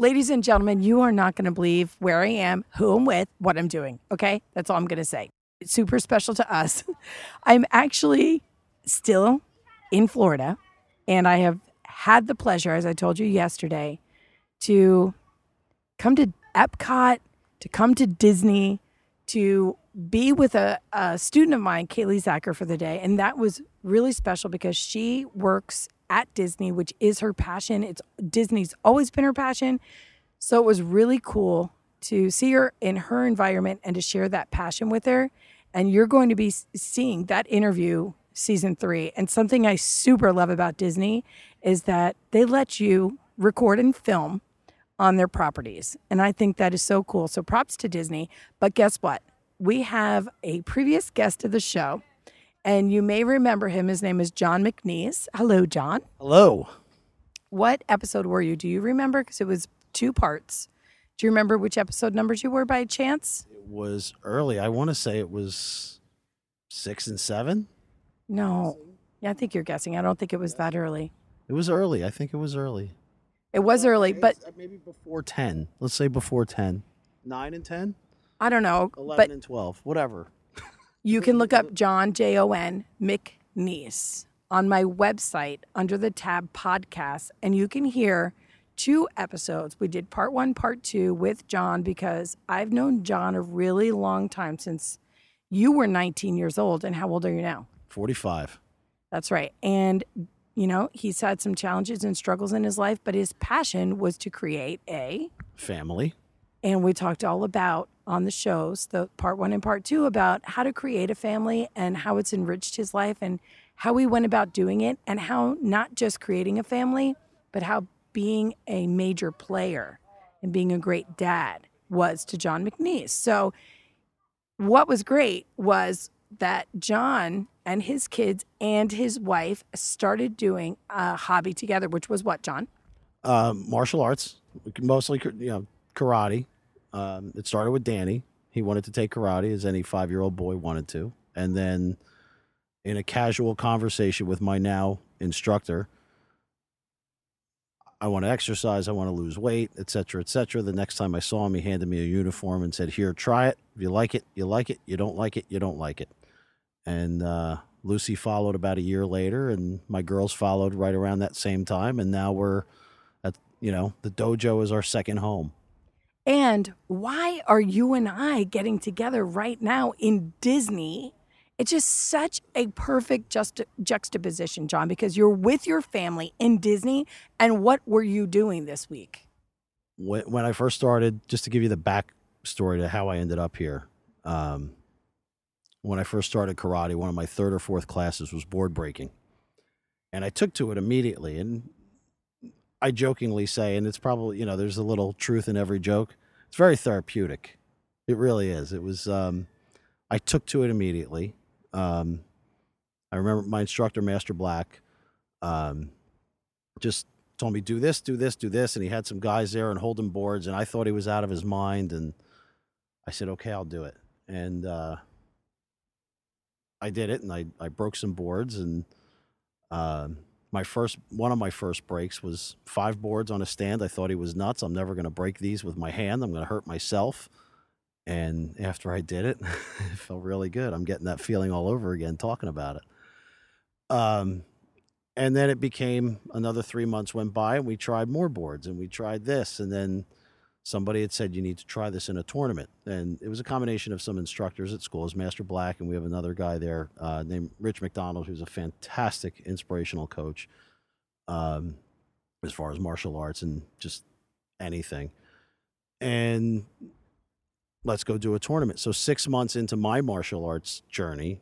Ladies and gentlemen, you are not going to believe where I am, who I'm with, what I'm doing. Okay. That's all I'm going to say. It's super special to us. I'm actually still in Florida, and I have had the pleasure, as I told you yesterday, to come to Epcot, to come to Disney, to be with a, a student of mine, Kaylee Zacher, for the day. And that was really special because she works at Disney, which is her passion. It's Disney's always been her passion. So it was really cool to see her in her environment and to share that passion with her. And you're going to be seeing that interview season three. And something I super love about Disney is that they let you record and film on their properties. And I think that is so cool. So props to Disney. But guess what? We have a previous guest of the show and you may remember him. His name is Jon McNiece. Hello, Jon. Hello. What episode were you? Do you remember? Because it was two parts. Do you remember which episode numbers you were by chance? It was early. I want to say it was six and seven. No. Yeah, I think you're guessing. I don't think it was that early. It was early. I think it was early. It was early, but uh, maybe before 10. Let's say before 10. 9 and 10? I don't know. 11 but and 12. Whatever. You can look up Jon, J O N, McNiece on my website under the tab podcast, and you can hear two episodes. We did part one, part two with Jon because I've known Jon a really long time since you were 19 years old. And how old are you now? 45. That's right. And, you know, he's had some challenges and struggles in his life, but his passion was to create a family. And we talked all about on the shows, the part one and part two, about how to create a family and how it's enriched his life and how he went about doing it and how not just creating a family, but how being a major player and being a great dad was to Jon McNiece. So, what was great was that Jon and his kids and his wife started doing a hobby together, which was what, John? Uh, martial arts, mostly you know karate. Um, it started with Danny. He wanted to take karate, as any five year old boy wanted to. And then, in a casual conversation with my now instructor, I want to exercise, I want to lose weight, et cetera, et cetera. The next time I saw him, he handed me a uniform and said, Here, try it. If you like it, you like it. You don't like it, you don't like it. And uh, Lucy followed about a year later, and my girls followed right around that same time. And now we're at, you know, the dojo is our second home. And why are you and I getting together right now in Disney? It's just such a perfect juxtaposition, Jon, because you're with your family in Disney. And what were you doing this week? When I first started, just to give you the backstory to how I ended up here, um, when I first started karate, one of my third or fourth classes was board breaking. And I took to it immediately. And I jokingly say, and it's probably, you know, there's a little truth in every joke. It's very therapeutic. It really is. It was, um, I took to it immediately. Um, I remember my instructor, Master Black, um, just told me, do this, do this, do this. And he had some guys there and holding boards. And I thought he was out of his mind. And I said, okay, I'll do it. And, uh, I did it and I, I broke some boards and, um, my first one of my first breaks was five boards on a stand. I thought he was nuts. I'm never going to break these with my hand. I'm going to hurt myself. And after I did it, it felt really good. I'm getting that feeling all over again talking about it. Um, and then it became another three months went by, and we tried more boards, and we tried this, and then somebody had said you need to try this in a tournament and it was a combination of some instructors at school as master black and we have another guy there uh, named rich mcdonald who's a fantastic inspirational coach um, as far as martial arts and just anything and let's go do a tournament. So six months into my martial arts journey,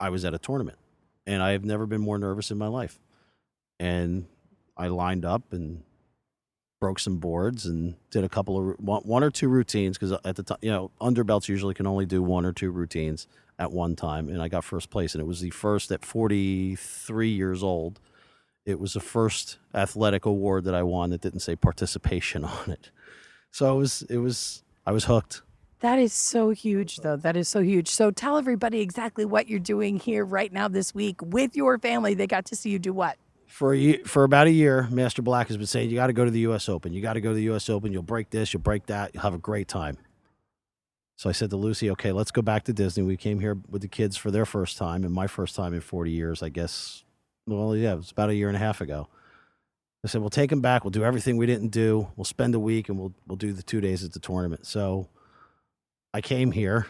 I was at a tournament, and I have never been more nervous in my life. And I lined up and broke some boards and did a couple of one, or two routines because at the time, you know, underbelts usually can only do one or two routines at one time, and I got first place, and it was the first at 43 years old. It was the first athletic award that I won that didn't say participation on it. So it was it was I was hooked. That is so huge, though. That is so huge. So tell everybody exactly what you're doing here right now this week with your family. They got to see you do what? For a year, for about a year, Master Black has been saying you got to go to the U.S. Open. You got to go to the U.S. Open. You'll break this. You'll break that. You'll have a great time. So I said to Lucy, okay, let's go back to Disney. We came here with the kids for their first time and my first time in 40 years, I guess. Well, yeah, it was about a year and a half ago. I said, we'll take them back. We'll do everything we didn't do. We'll spend a week and we'll, we'll do the two days at the tournament. So I came here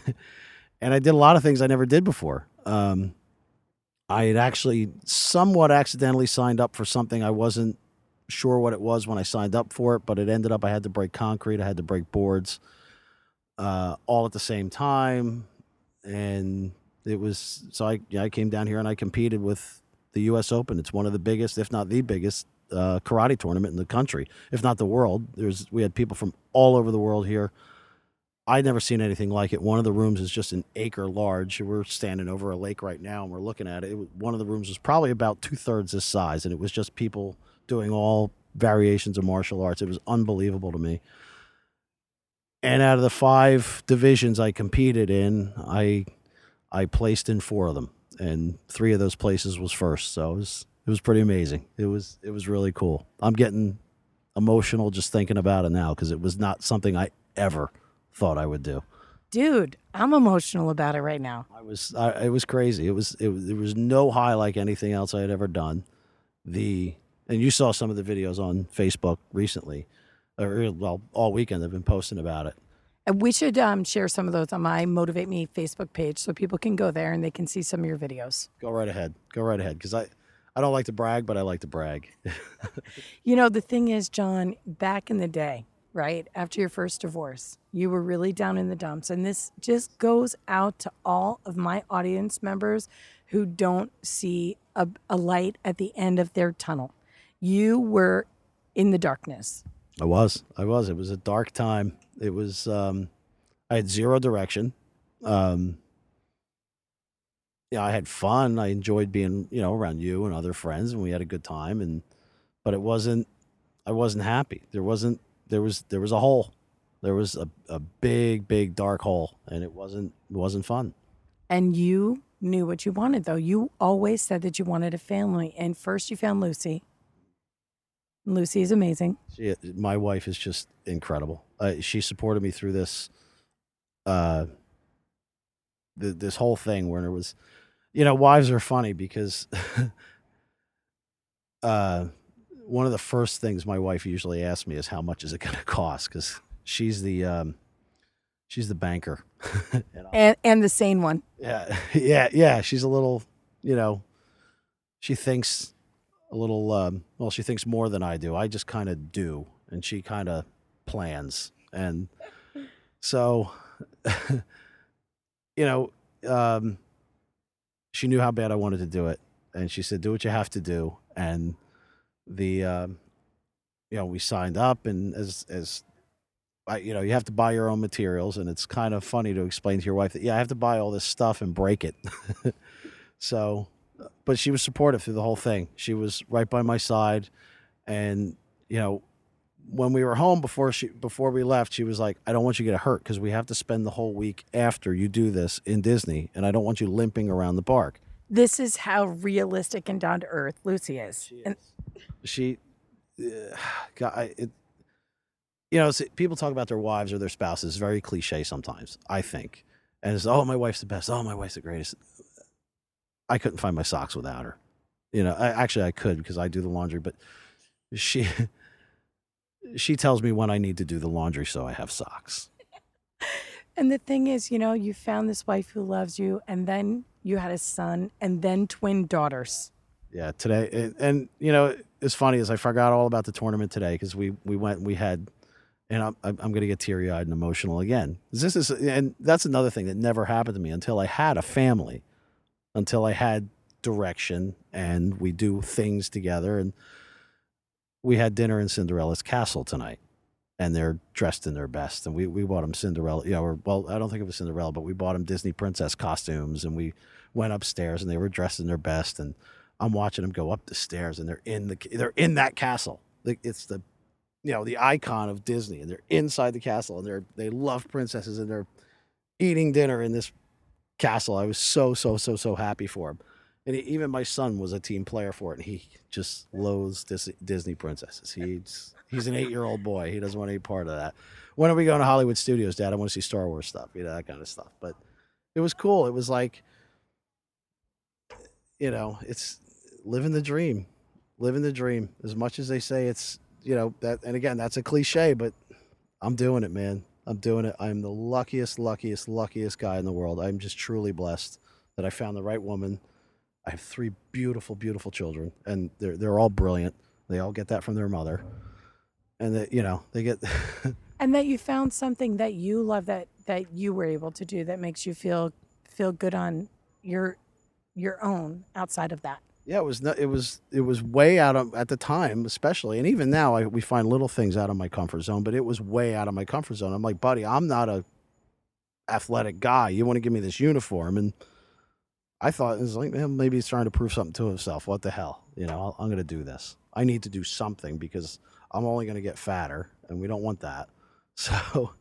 and I did a lot of things I never did before. Um, I had actually somewhat accidentally signed up for something I wasn't sure what it was when I signed up for it, but it ended up I had to break concrete, I had to break boards uh, all at the same time, and it was so I I came down here and I competed with the U.S. Open. It's one of the biggest, if not the biggest, uh, karate tournament in the country, if not the world. There's we had people from all over the world here. I'd never seen anything like it. One of the rooms is just an acre large. We're standing over a lake right now and we're looking at it. it one of the rooms was probably about two thirds this size, and it was just people doing all variations of martial arts. It was unbelievable to me. And out of the five divisions I competed in, I I placed in four of them, and three of those places was first. So it was it was pretty amazing. It was it was really cool. I'm getting emotional just thinking about it now because it was not something I ever thought I would do. Dude, I'm emotional about it right now. I was I, it was crazy. It was it, there was no high like anything else I had ever done. The and you saw some of the videos on Facebook recently or well, all weekend they've been posting about it. And we should um, share some of those on my Motivate Me Facebook page so people can go there and they can see some of your videos. Go right ahead. Go right ahead. Because I, I don't like to brag, but I like to brag. you know, the thing is, Jon, back in the day, right after your first divorce, you were really down in the dumps. And this just goes out to all of my audience members who don't see a, a light at the end of their tunnel. You were in the darkness I was. I was. It was a dark time. It was. Um, I had zero direction. Um, yeah, I had fun. I enjoyed being, you know, around you and other friends, and we had a good time. And but it wasn't. I wasn't happy. There wasn't. There was. There was a hole. There was a, a big, big dark hole, and it wasn't. It wasn't fun. And you knew what you wanted, though. You always said that you wanted a family, and first you found Lucy Lucy is amazing. She, my wife is just incredible. Uh, she supported me through this, uh, the, this whole thing where it was, you know, wives are funny because, uh, one of the first things my wife usually asks me is how much is it going to cost? Because she's the um, she's the banker. And and the sane one. Yeah, yeah, yeah. She's a little, you know, she thinks a little um, well she thinks more than i do. I just kind of do and she kind of plans. And so you know um, she knew how bad i wanted to do it and she said do what you have to do and the um, you know we signed up and as as I, you know you have to buy your own materials and it's kind of funny to explain to your wife that yeah i have to buy all this stuff and break it so but she was supportive through the whole thing. She was right by my side, and you know, when we were home before she before we left, she was like, "I don't want you to get hurt because we have to spend the whole week after you do this in Disney, and I don't want you limping around the park." This is how realistic and down to earth Lucy is. She, is. And- she uh, God, it, you know, people talk about their wives or their spouses. Very cliche sometimes, I think. And it's, oh, my wife's the best. Oh, my wife's the greatest. I couldn't find my socks without her. You know, I, actually I could because I do the laundry, but she she tells me when I need to do the laundry so I have socks. And the thing is, you know, you found this wife who loves you, and then you had a son, and then twin daughters. Yeah, today, and, and you know, it's funny as I forgot all about the tournament today because we we went, we had and I'm I'm to get teary eyed and emotional again. This is and that's another thing that never happened to me until I had a family, until I had direction, and we do things together. And we had dinner in Cinderella's castle tonight, and they're dressed in their best. And we we bought them Cinderella, yeah, or well, I don't think it was Cinderella, but we bought them Disney princess costumes, and we went upstairs, and they were dressed in their best, and I'm watching them go up the stairs, and they're in the they're in that castle. It's the you know the icon of Disney, and they're inside the castle, and they're they love princesses, and they're eating dinner in this castle. I was so so so so happy for them, and he, even my son was a team player for it, and he just loathes Disney princesses. He's he's an eight year old boy. He doesn't want any part of that. When are we going to Hollywood Studios, Dad? I want to see Star Wars stuff, you know that kind of stuff. But it was cool. It was like, you know, it's living the dream, living the dream. As much as they say it's you know that and again that's a cliche but i'm doing it man i'm doing it i'm the luckiest luckiest luckiest guy in the world i'm just truly blessed that i found the right woman i have three beautiful beautiful children and they're they're all brilliant they all get that from their mother and that you know they get and that you found something that you love that that you were able to do that makes you feel feel good on your your own outside of that yeah, it was it was it was way out of at the time, especially, and even now, I, we find little things out of my comfort zone. But it was way out of my comfort zone. I'm like, buddy, I'm not a athletic guy. You want to give me this uniform? And I thought it was like, maybe he's trying to prove something to himself. What the hell? You know, I'm going to do this. I need to do something because I'm only going to get fatter, and we don't want that. So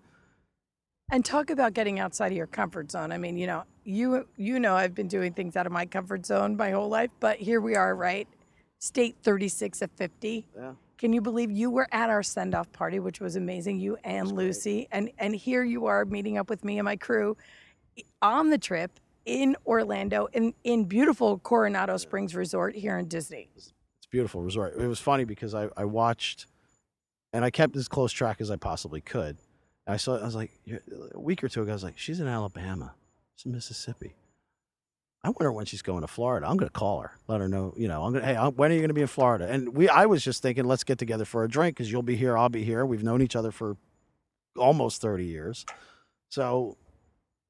and talk about getting outside of your comfort zone. I mean, you know, you you know I've been doing things out of my comfort zone my whole life, but here we are, right? State 36 of 50. Yeah. Can you believe you were at our send-off party, which was amazing, you and Lucy, and and here you are meeting up with me and my crew on the trip in Orlando in in beautiful Coronado Springs Resort here in Disney. It's beautiful resort. It was funny because I I watched and I kept as close track as I possibly could I saw. I was like, a week or two ago, I was like, she's in Alabama, she's in Mississippi. I wonder when she's going to Florida. I'm going to call her, let her know. You know, I'm going. to Hey, when are you going to be in Florida? And we, I was just thinking, let's get together for a drink because you'll be here, I'll be here. We've known each other for almost 30 years, so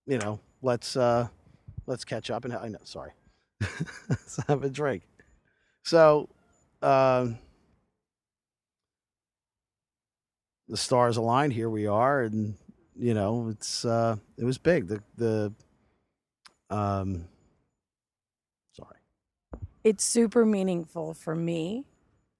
you know, let's uh let's catch up and I know. Sorry, let's have a drink. So. Um, the stars aligned. Here we are, and you know, it's uh, it was big. The the um, sorry, it's super meaningful for me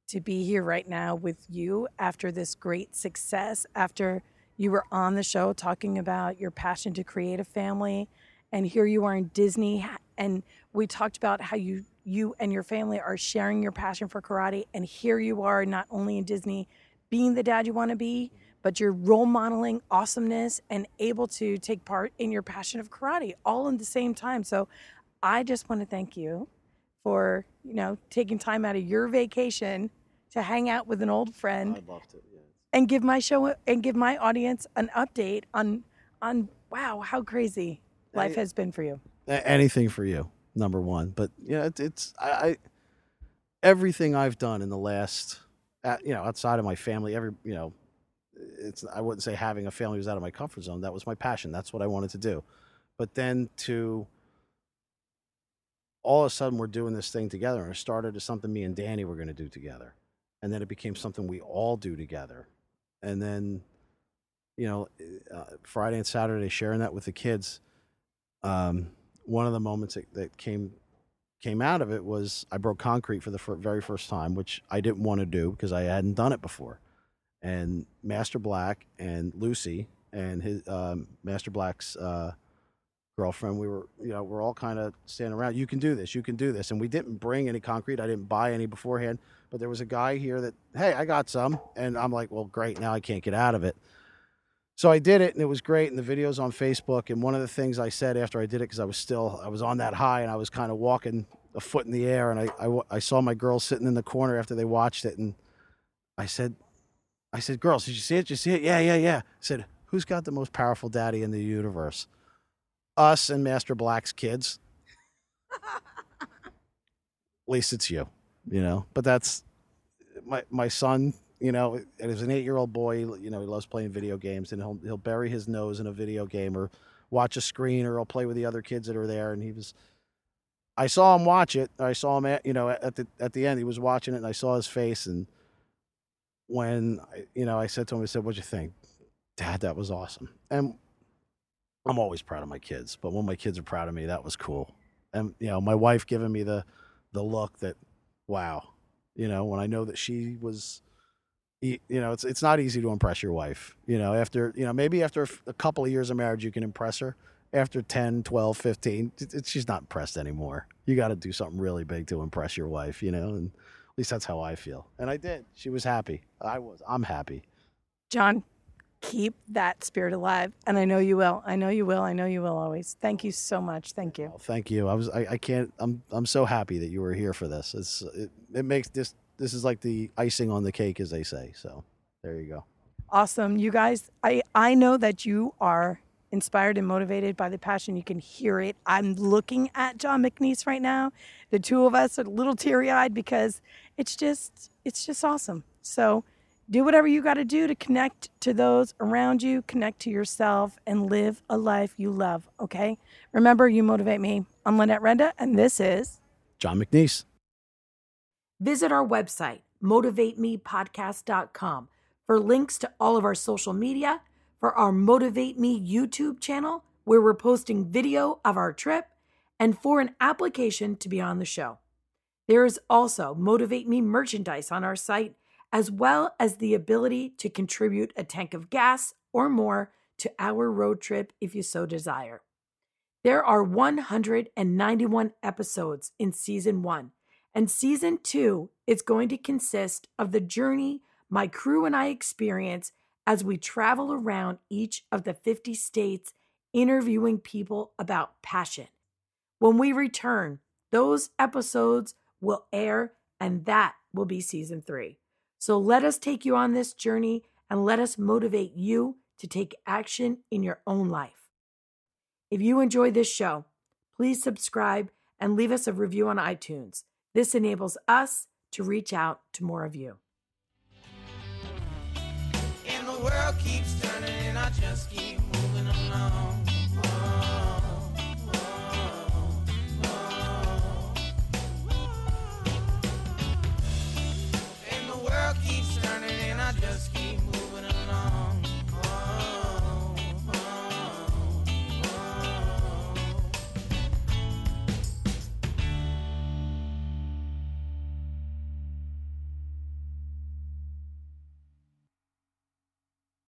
to be here right now with you after this great success. After you were on the show talking about your passion to create a family, and here you are in Disney, and we talked about how you you and your family are sharing your passion for karate, and here you are not only in Disney being the dad you want to be, but you're role modeling awesomeness and able to take part in your passion of karate all in the same time. So I just want to thank you for, you know, taking time out of your vacation to hang out with an old friend. I'd love to, yeah. And give my show and give my audience an update on on wow, how crazy life has been for you. Anything for you, number one. But yeah, it, it's I, I everything I've done in the last you know, outside of my family, every, you know, it's, I wouldn't say having a family was out of my comfort zone. That was my passion. That's what I wanted to do. But then to all of a sudden, we're doing this thing together. And it started as something me and Danny were going to do together. And then it became something we all do together. And then, you know, uh, Friday and Saturday, sharing that with the kids. Um, one of the moments that, that came came out of it was I broke concrete for the very first time, which I didn't want to do because I hadn't done it before. And Master Black and Lucy and his um, Master Black's uh, girlfriend, we were, you know, we're all kind of standing around. You can do this. You can do this. And we didn't bring any concrete. I didn't buy any beforehand. But there was a guy here that, hey, I got some. And I'm like, well, great. Now I can't get out of it. So I did it and it was great. And the video's on Facebook. And one of the things I said after I did it, because I was still, I was on that high and I was kind of walking a foot in the air. And I, I, I saw my girls sitting in the corner after they watched it. And I said, I said, girls, did you see it? Did you see it? Yeah, yeah, yeah. I said, who's got the most powerful daddy in the universe? Us and Master Black's kids. At least it's you, you know. But that's my my son you know, as an eight-year-old boy, you know, he loves playing video games, and he'll he'll bury his nose in a video game or watch a screen, or he'll play with the other kids that are there. And he was, I saw him watch it. I saw him at you know at the at the end, he was watching it, and I saw his face. And when you know, I said to him, I said, "What'd you think, Dad? That was awesome." And I'm always proud of my kids, but when my kids are proud of me, that was cool. And you know, my wife giving me the the look that, wow, you know, when I know that she was you know, it's it's not easy to impress your wife. You know, after, you know, maybe after a couple of years of marriage you can impress her. After 10, 12, 15, she's not impressed anymore. You got to do something really big to impress your wife, you know, and at least that's how I feel. And I did. She was happy. I was. I'm happy. Jon, keep that spirit alive, and I know you will. I know you will. I know you will always. Thank you so much. Thank you. Oh, thank you. I was. I, I can't. I'm. I'm so happy that you were here for this. It's. It, it makes this this is like the icing on the cake, as they say. So there you go. Awesome, you guys. I I know that you are inspired and motivated by the passion. You can hear it. I'm looking at Jon McNiece right now. The two of us are a little teary eyed because it's just it's just awesome. So do whatever you got to do to connect to those around you, connect to yourself, and live a life you love. Okay. Remember, you motivate me. I'm Lynette Renda, and this is Jon McNiece. Visit our website, motivatemepodcast.com, for links to all of our social media, for our Motivate Me YouTube channel, where we're posting video of our trip, and for an application to be on the show. There is also Motivate Me merchandise on our site, as well as the ability to contribute a tank of gas or more to our road trip if you so desire. There are 191 episodes in season one and season two is going to consist of the journey my crew and I experience as we travel around each of the 50 states interviewing people about passion. When we return, those episodes will air, and that will be season three. So let us take you on this journey and let us motivate you to take action in your own life. If you enjoy this show, please subscribe and leave us a review on iTunes. This enables us to reach out to more of you. And the world keeps turning, and I just keep moving along.